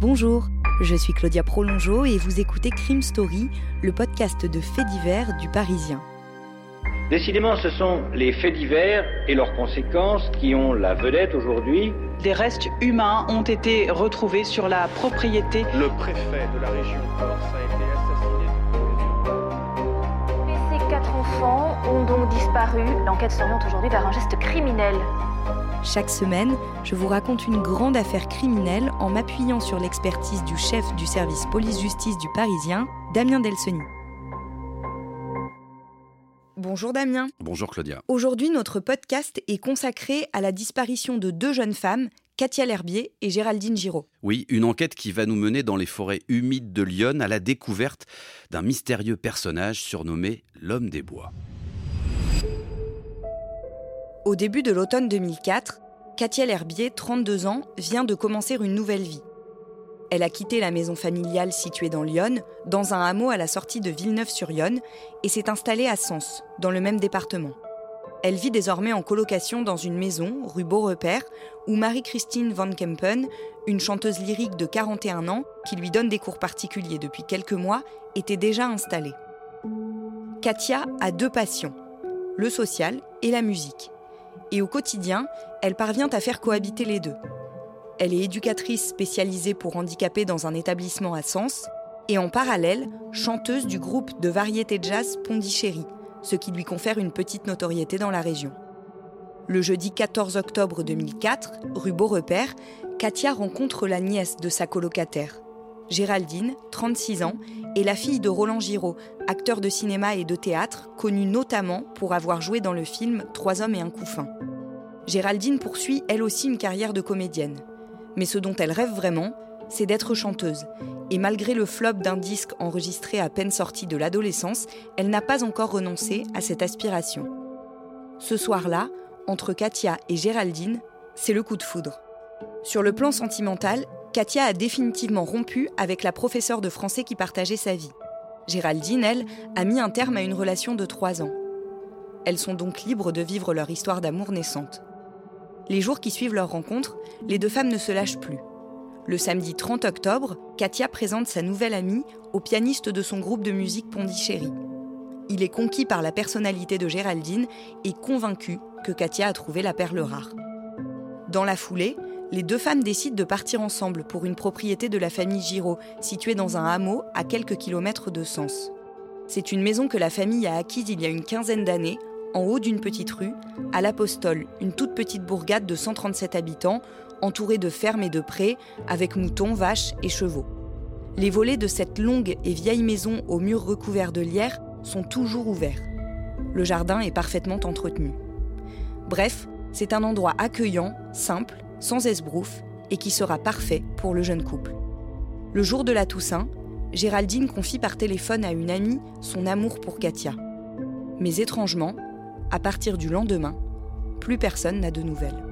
Bonjour, je suis Claudia Prolongeau et vous écoutez Crime Story, le podcast de faits divers du Parisien. Décidément, ce sont les faits divers et leurs conséquences qui ont la vedette aujourd'hui. Des restes humains ont été retrouvés sur la propriété. Le préfet de la région Corse a été assassiné. Et ces quatre enfants ont donc disparu. L'enquête s'oriente aujourd'hui vers un geste criminel. Chaque semaine, je vous raconte une grande affaire criminelle en m'appuyant sur l'expertise du chef du service police-justice du Parisien, Damien Delseny. Bonjour Damien. Bonjour Claudia. Aujourd'hui, notre podcast est consacré à la disparition de deux jeunes femmes, Katia L'Herbier et Géraldine Giraud. Oui, une enquête qui va nous mener dans les forêts humides de Lyon à la découverte d'un mystérieux personnage surnommé l'homme des bois. Au début de l'automne 2004, Katia L'Herbier, 32 ans, vient de commencer une nouvelle vie. Elle a quitté la maison familiale située dans Lyon, dans un hameau à la sortie de Villeneuve-sur-Yonne, et s'est installée à Sens, dans le même département. Elle vit désormais en colocation dans une maison, rue Beaurepaire, où Marie-Christine Van Kempen, une chanteuse lyrique de 41 ans, qui lui donne des cours particuliers depuis quelques mois, était déjà installée. Katia a deux passions, le social et la musique. Et au quotidien, elle parvient à faire cohabiter les deux. Elle est éducatrice spécialisée pour handicapés dans un établissement à Sens et en parallèle, chanteuse du groupe de variété jazz Pondichéry, ce qui lui confère une petite notoriété dans la région. Le jeudi 14 octobre 2004, rue Beaurepaire, Katia rencontre la nièce de sa colocataire. Géraldine, 36 ans, est la fille de Roland Giraud, acteur de cinéma et de théâtre, connu notamment pour avoir joué dans le film Trois hommes et un couffin. Géraldine poursuit elle aussi une carrière de comédienne. Mais ce dont elle rêve vraiment, c'est d'être chanteuse. Et malgré le flop d'un disque enregistré à peine sorti de l'adolescence, elle n'a pas encore renoncé à cette aspiration. Ce soir-là, entre Katia et Géraldine, c'est le coup de foudre. Sur le plan sentimental, Katia a définitivement rompu avec la professeure de français qui partageait sa vie. Géraldine, elle, a mis un terme à une relation de trois ans. Elles sont donc libres de vivre leur histoire d'amour naissante. Les jours qui suivent leur rencontre, les deux femmes ne se lâchent plus. Le samedi 30 octobre, Katia présente sa nouvelle amie au pianiste de son groupe de musique Pondichéry. Il est conquis par la personnalité de Géraldine et convaincu que Katia a trouvé la perle rare. Dans la foulée, les deux femmes décident de partir ensemble pour une propriété de la famille Giraud, située dans un hameau à quelques kilomètres de Sens. C'est une maison que la famille a acquise il y a une quinzaine d'années en haut d'une petite rue, à l'Apostole, une toute petite bourgade de 137 habitants, entourée de fermes et de prés, avec moutons, vaches et chevaux. Les volets de cette longue et vieille maison aux murs recouverts de lierre sont toujours ouverts. Le jardin est parfaitement entretenu. Bref, c'est un endroit accueillant, simple, sans esbrouf, et qui sera parfait pour le jeune couple. Le jour de la Toussaint, Géraldine confie par téléphone à une amie son amour pour Katia. Mais étrangement, à partir du lendemain, plus personne n'a de nouvelles.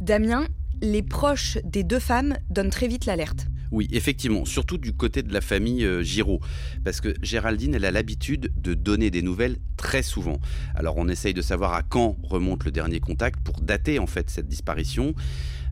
Damien, les proches des deux femmes donnent très vite l'alerte. Oui, effectivement, surtout du côté de la famille euh, Giraud, parce que Géraldine, elle a l'habitude de donner des nouvelles très souvent. Alors on essaye de savoir à quand remonte le dernier contact pour dater en fait cette disparition.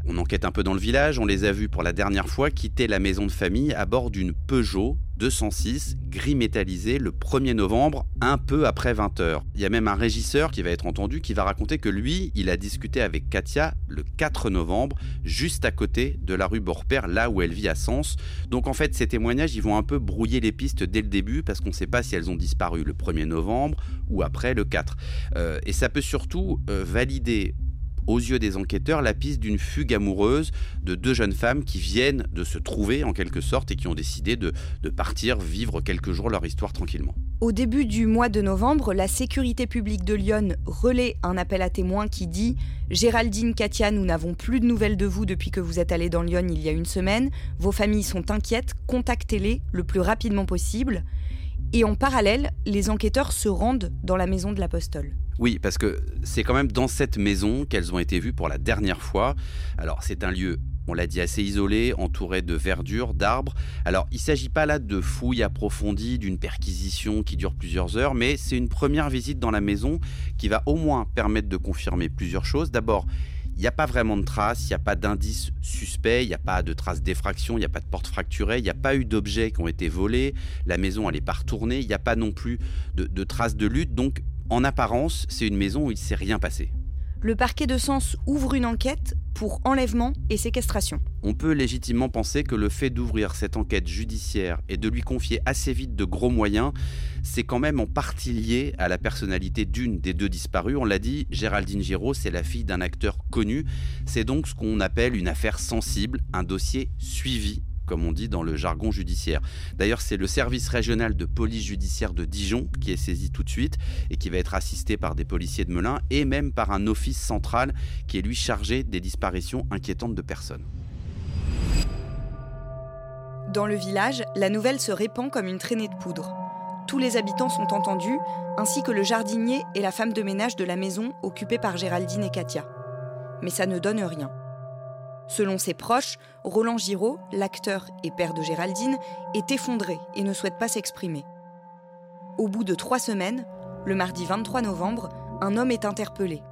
On enquête un peu dans le village, on les a vus pour la dernière fois quitter la maison de famille à bord d'une Peugeot 206 gris métallisé le 1er novembre, un peu après 20h. Il y a même un régisseur qui va être entendu qui va raconter que lui, il a discuté avec Katia le 4 novembre, juste à côté de la rue Borpère, là où elle vit à Sens. Donc en fait, ces témoignages, ils vont un peu brouiller les pistes dès le début parce qu'on ne sait pas si elles ont disparu le 1er novembre ou après le 4. Euh, et ça peut surtout euh, valider aux yeux des enquêteurs, la piste d'une fugue amoureuse de deux jeunes femmes qui viennent de se trouver en quelque sorte et qui ont décidé de, partir vivre quelques jours leur histoire tranquillement. Au début du mois de novembre, la sécurité publique de Lyon relaie un appel à témoins qui dit Géraldine, Katia, nous n'avons plus de nouvelles de vous depuis que vous êtes allés dans Lyon il y a une semaine. Vos familles sont inquiètes, contactez-les le plus rapidement possible. Et en parallèle, les enquêteurs se rendent dans la maison de l'apostole. Oui, parce que c'est quand même dans cette maison qu'elles ont été vues pour la dernière fois. Alors c'est un lieu on l'a dit, assez isolé, entouré de verdure, d'arbres. Alors, il ne s'agit pas là de fouilles approfondies, d'une perquisition qui dure plusieurs heures, mais c'est une première visite dans la maison qui va au moins permettre de confirmer plusieurs choses. D'abord, il n'y a pas vraiment de traces, il n'y a pas d'indices suspects, il n'y a pas de traces d'effraction, il n'y a pas de porte fracturée, il n'y a pas eu d'objets qui ont été volés, la maison n'est pas retournée, il n'y a pas non plus de, de traces de lutte, donc en apparence c'est une maison où il ne s'est rien passé le parquet de Sens ouvre une enquête pour enlèvement et séquestration. On peut légitimement penser que le fait d'ouvrir cette enquête judiciaire et de lui confier assez vite de gros moyens, c'est quand même en partie lié à la personnalité d'une des deux disparues. On l'a dit, Géraldine Giraud, c'est la fille d'un acteur connu. C'est donc ce qu'on appelle une affaire sensible, un dossier suivi comme on dit dans le jargon judiciaire. D'ailleurs, c'est le service régional de police judiciaire de Dijon qui est saisi tout de suite et qui va être assisté par des policiers de Melun et même par un office central qui est lui chargé des disparitions inquiétantes de personnes. Dans le village, la nouvelle se répand comme une traînée de poudre. Tous les habitants sont entendus, ainsi que le jardinier et la femme de ménage de la maison occupée par Géraldine et Katia. Mais ça ne donne rien. Selon ses proches, Roland Giraud, l'acteur et père de Géraldine, est effondré et ne souhaite pas s'exprimer. Au bout de trois semaines, le mardi 23 novembre, un homme est interpellé.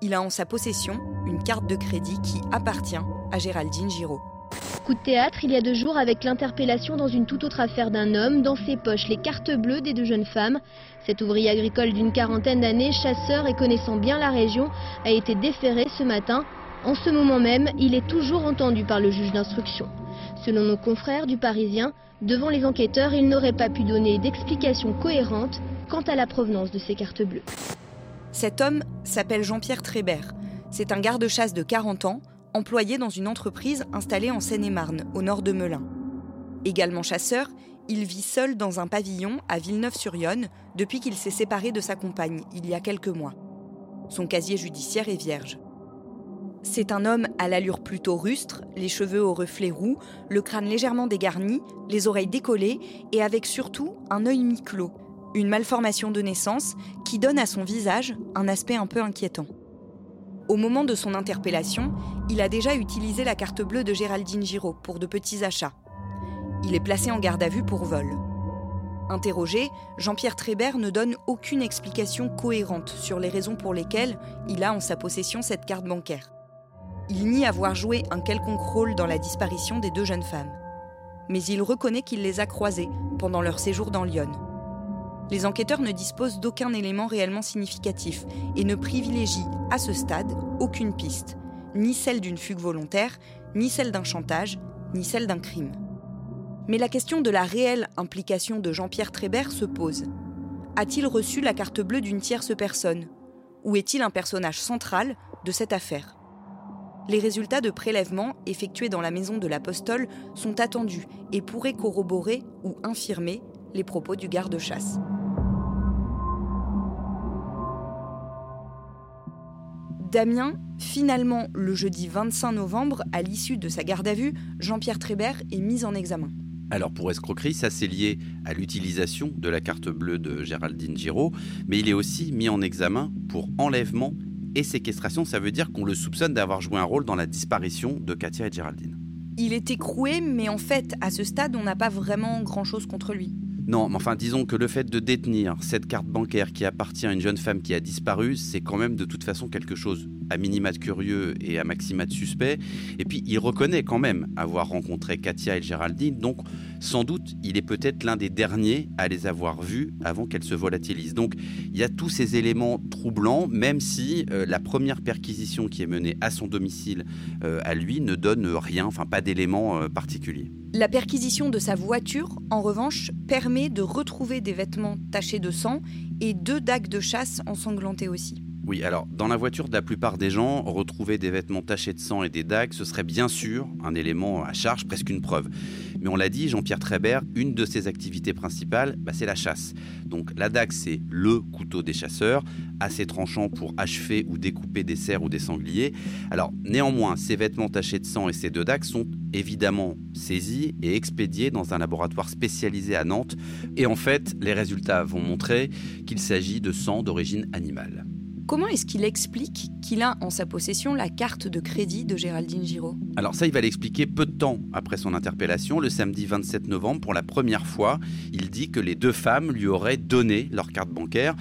Il a en sa possession une carte de crédit qui appartient à Géraldine Giraud. Coup de théâtre il y a deux jours avec l'interpellation dans une toute autre affaire d'un homme, dans ses poches les cartes bleues des deux jeunes femmes. Cet ouvrier agricole d'une quarantaine d'années, chasseur et connaissant bien la région, a été déféré ce matin en ce moment même, il est toujours entendu par le juge d'instruction. Selon nos confrères du Parisien, devant les enquêteurs, il n'aurait pas pu donner d'explication cohérente quant à la provenance de ces cartes bleues. Cet homme s'appelle Jean-Pierre Trébert. C'est un garde-chasse de 40 ans, employé dans une entreprise installée en Seine-et-Marne, au nord de Melun. Également chasseur, il vit seul dans un pavillon à Villeneuve-sur-Yonne depuis qu'il s'est séparé de sa compagne il y a quelques mois. Son casier judiciaire est vierge. C'est un homme à l'allure plutôt rustre, les cheveux aux reflets roux, le crâne légèrement dégarni, les oreilles décollées et avec surtout un œil mi-clos, une malformation de naissance qui donne à son visage un aspect un peu inquiétant. Au moment de son interpellation, il a déjà utilisé la carte bleue de Géraldine Giraud pour de petits achats. Il est placé en garde à vue pour vol. Interrogé, Jean-Pierre Trébert ne donne aucune explication cohérente sur les raisons pour lesquelles il a en sa possession cette carte bancaire. Il nie avoir joué un quelconque rôle dans la disparition des deux jeunes femmes. Mais il reconnaît qu'il les a croisées pendant leur séjour dans Lyon. Les enquêteurs ne disposent d'aucun élément réellement significatif et ne privilégient, à ce stade, aucune piste, ni celle d'une fugue volontaire, ni celle d'un chantage, ni celle d'un crime. Mais la question de la réelle implication de Jean-Pierre Trébert se pose. A-t-il reçu la carte bleue d'une tierce personne? Ou est-il un personnage central de cette affaire? Les résultats de prélèvements effectués dans la maison de l'apostole sont attendus et pourraient corroborer ou infirmer les propos du garde-chasse. Damien, finalement, le jeudi 25 novembre, à l'issue de sa garde à vue, Jean-Pierre Trébert est mis en examen. Alors pour escroquerie, ça c'est lié à l'utilisation de la carte bleue de Géraldine Giraud, mais il est aussi mis en examen pour enlèvement et séquestration, ça veut dire qu'on le soupçonne d'avoir joué un rôle dans la disparition de Katia et Géraldine. Il est écroué, mais en fait, à ce stade, on n'a pas vraiment grand-chose contre lui. Non, mais enfin, disons que le fait de détenir cette carte bancaire qui appartient à une jeune femme qui a disparu, c'est quand même de toute façon quelque chose à minima de curieux et à maxima de suspect. Et puis, il reconnaît quand même avoir rencontré Katia et Géraldine, donc sans doute, il est peut-être l'un des derniers à les avoir vues avant qu'elles se volatilisent. Donc, il y a tous ces éléments troublants, même si euh, la première perquisition qui est menée à son domicile euh, à lui ne donne rien, enfin pas d'éléments euh, particuliers. La perquisition de sa voiture, en revanche, permet de retrouver des vêtements tachés de sang et deux dagues de chasse ensanglantées aussi. Oui, alors dans la voiture de la plupart des gens, retrouver des vêtements tachés de sang et des dagues, ce serait bien sûr un élément à charge, presque une preuve. Mais on l'a dit, Jean-Pierre Trébert, une de ses activités principales, bah, c'est la chasse. Donc la dague, c'est le couteau des chasseurs, assez tranchant pour achever ou découper des cerfs ou des sangliers. Alors néanmoins, ces vêtements tachés de sang et ces deux dagues sont évidemment saisis et expédiés dans un laboratoire spécialisé à Nantes. Et en fait, les résultats vont montrer qu'il s'agit de sang d'origine animale. Comment est-ce qu'il explique qu'il a en sa possession la carte de crédit de Géraldine Giraud? Alors ça, il va l'expliquer peu de temps après son interpellation, le samedi 27 novembre, pour la première fois. Il dit que les deux femmes lui auraient donné leur carte bancaire.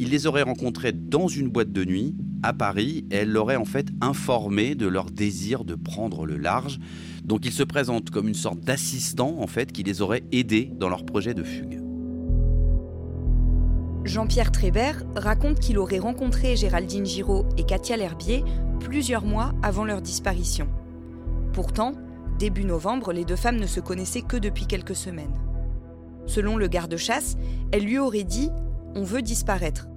Il les aurait rencontrées dans une boîte de nuit à Paris et elle l'aurait en fait informé de leur désir de prendre le large. Donc il se présente comme une sorte d'assistant en fait qui les aurait aidés dans leur projet de fugue. Jean-Pierre Trébert raconte qu'il aurait rencontré Géraldine Giraud et Katia L'Herbier plusieurs mois avant leur disparition. Pourtant, début novembre, les deux femmes ne se connaissaient que depuis quelques semaines. Selon le garde-chasse, elle lui aurait dit On veut disparaître.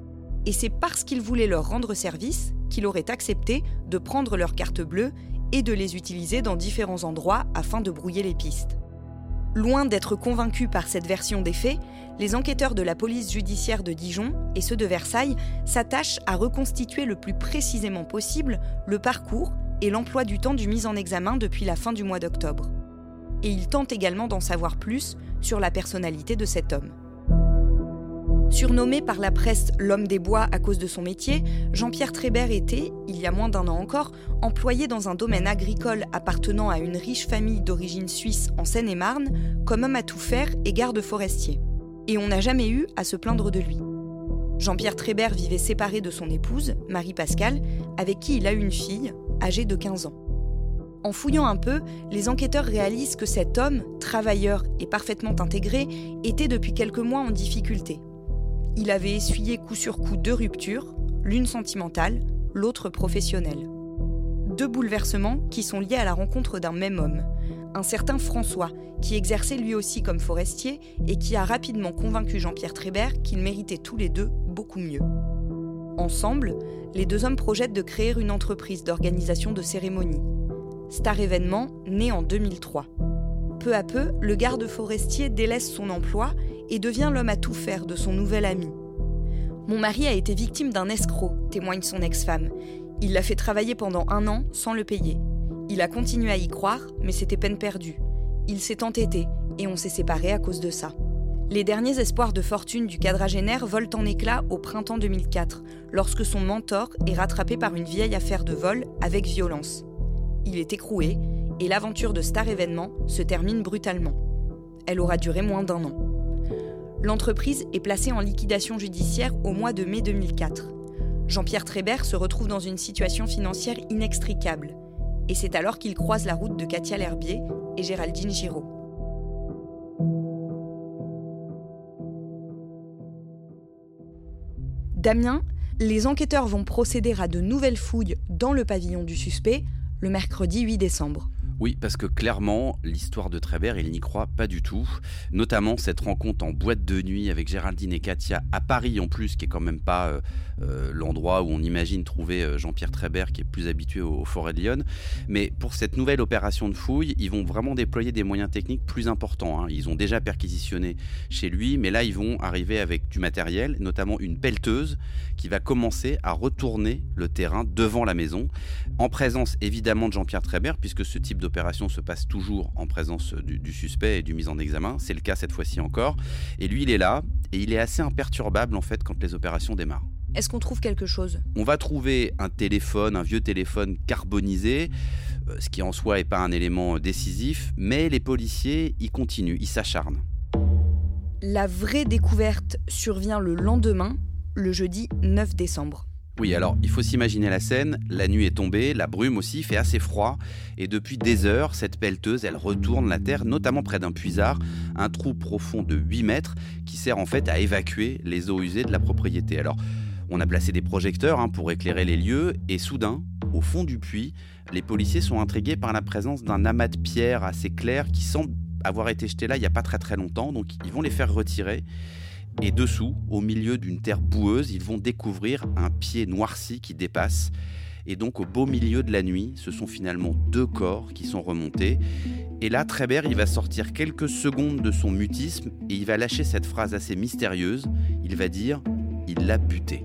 Et c'est parce qu'il voulait leur rendre service qu'il aurait accepté de prendre leur carte bleue et de les utiliser dans différents endroits afin de brouiller les pistes. Loin d'être convaincus par cette version des faits, les enquêteurs de la police judiciaire de Dijon et ceux de Versailles s'attachent à reconstituer le plus précisément possible le parcours et l'emploi du temps du mis en examen depuis la fin du mois d'octobre. Et ils tentent également d'en savoir plus sur la personnalité de cet homme. Surnommé par la presse l'homme des bois à cause de son métier, Jean-Pierre Trébert était, il y a moins d'un an encore, employé dans un domaine agricole appartenant à une riche famille d'origine suisse en Seine-et-Marne, comme homme à tout faire et garde forestier. Et on n'a jamais eu à se plaindre de lui. Jean-Pierre Trébert vivait séparé de son épouse, Marie-Pascale, avec qui il a une fille, âgée de 15 ans. En fouillant un peu, les enquêteurs réalisent que cet homme, travailleur et parfaitement intégré, était depuis quelques mois en difficulté il avait essuyé coup sur coup deux ruptures, l'une sentimentale, l'autre professionnelle. Deux bouleversements qui sont liés à la rencontre d'un même homme, un certain François, qui exerçait lui aussi comme forestier et qui a rapidement convaincu Jean-Pierre Trébert qu'ils méritaient tous les deux beaucoup mieux. Ensemble, les deux hommes projettent de créer une entreprise d'organisation de cérémonies. Star Événement, né en 2003. Peu à peu, le garde forestier délaisse son emploi et devient l'homme à tout faire de son nouvel ami. Mon mari a été victime d'un escroc, témoigne son ex-femme. Il l'a fait travailler pendant un an sans le payer. Il a continué à y croire, mais c'était peine perdue. Il s'est entêté et on s'est séparés à cause de ça. Les derniers espoirs de fortune du quadragénaire volent en éclats au printemps 2004, lorsque son mentor est rattrapé par une vieille affaire de vol avec violence. Il est écroué et l'aventure de Star Événement se termine brutalement. Elle aura duré moins d'un an l'entreprise est placée en liquidation judiciaire au mois de mai 2004. Jean-Pierre Trébert se retrouve dans une situation financière inextricable. Et c'est alors qu'il croise la route de Katia L'Herbier et Géraldine Giraud. Damien, les enquêteurs vont procéder à de nouvelles fouilles dans le pavillon du suspect le mercredi 8 décembre. Oui, parce que clairement, l'histoire de Trébert, il n'y croit pas du tout. Notamment cette rencontre en boîte de nuit avec Géraldine et Katia à Paris en plus, qui est quand même pas euh, euh, l'endroit où on imagine trouver euh, Jean-Pierre Trébert, qui est plus habitué aux, forêts de Lyon. Mais pour cette nouvelle opération de fouille, ils vont vraiment déployer des moyens techniques plus importants. Hein. Ils ont déjà perquisitionné chez lui, mais là, ils vont arriver avec du matériel, notamment une pelleteuse, qui va commencer à retourner le terrain devant la maison, en présence évidemment de Jean-Pierre Trébert, puisque ce type de L'opération se passe toujours en présence du, suspect et du mis en examen. C'est le cas cette fois-ci encore. Et lui, il est là et il est assez imperturbable en fait quand les opérations démarrent. Est-ce qu'on trouve quelque chose? On va trouver un téléphone, un vieux téléphone carbonisé, euh, ce qui en soi n'est pas un élément décisif, mais les policiers y continuent, ils s'acharnent. La vraie découverte survient le lendemain, le jeudi 9 décembre. Oui, alors il faut s'imaginer la scène, la nuit est tombée, la brume aussi fait assez froid, et depuis des heures, cette pelleteuse, elle retourne la terre, notamment près d'un puisard, un trou profond de 8 mètres, qui sert en fait à évacuer les eaux usées de la propriété. Alors, on a placé des projecteurs hein, pour éclairer les lieux, et soudain, au fond du puits, les policiers sont intrigués par la présence d'un amas de pierres assez clair qui semble avoir été jeté là il n'y a pas très très longtemps, donc ils vont les faire retirer. Et dessous, au milieu d'une terre boueuse, ils vont découvrir un pied noirci qui dépasse. Et donc au beau milieu de la nuit, ce sont finalement deux corps qui sont remontés. Et là, Trébert, il va sortir quelques secondes de son mutisme et il va lâcher cette phrase assez mystérieuse. Il va dire « il l'a buté ».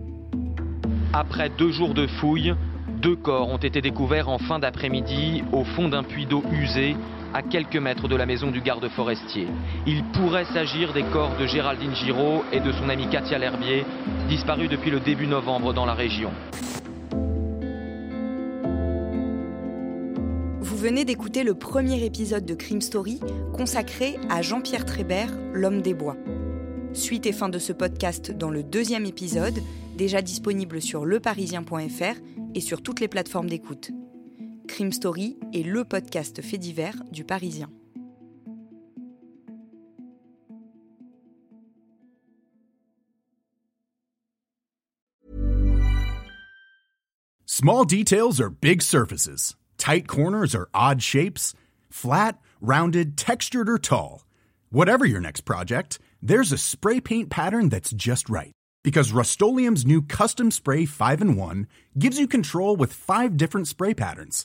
Après deux jours de fouilles, deux corps ont été découverts en fin d'après-midi au fond d'un puits d'eau usé à quelques mètres de la maison du garde forestier. Il pourrait s'agir des corps de Géraldine Giraud et de son amie Katia L'Herbier, disparus depuis le début novembre dans la région. Vous venez d'écouter le premier épisode de Crime Story consacré à Jean-Pierre Trébert, l'homme des bois. Suite et fin de ce podcast dans le deuxième épisode, déjà disponible sur leparisien.fr et sur toutes les plateformes d'écoute. Crime Story est le podcast fait divers du Parisien. Small details are big surfaces. Tight corners are odd shapes. Flat, rounded, textured, or tall. Whatever your next project, there's a spray paint pattern that's just right. Because Rust new Custom Spray 5 in 1 gives you control with five different spray patterns.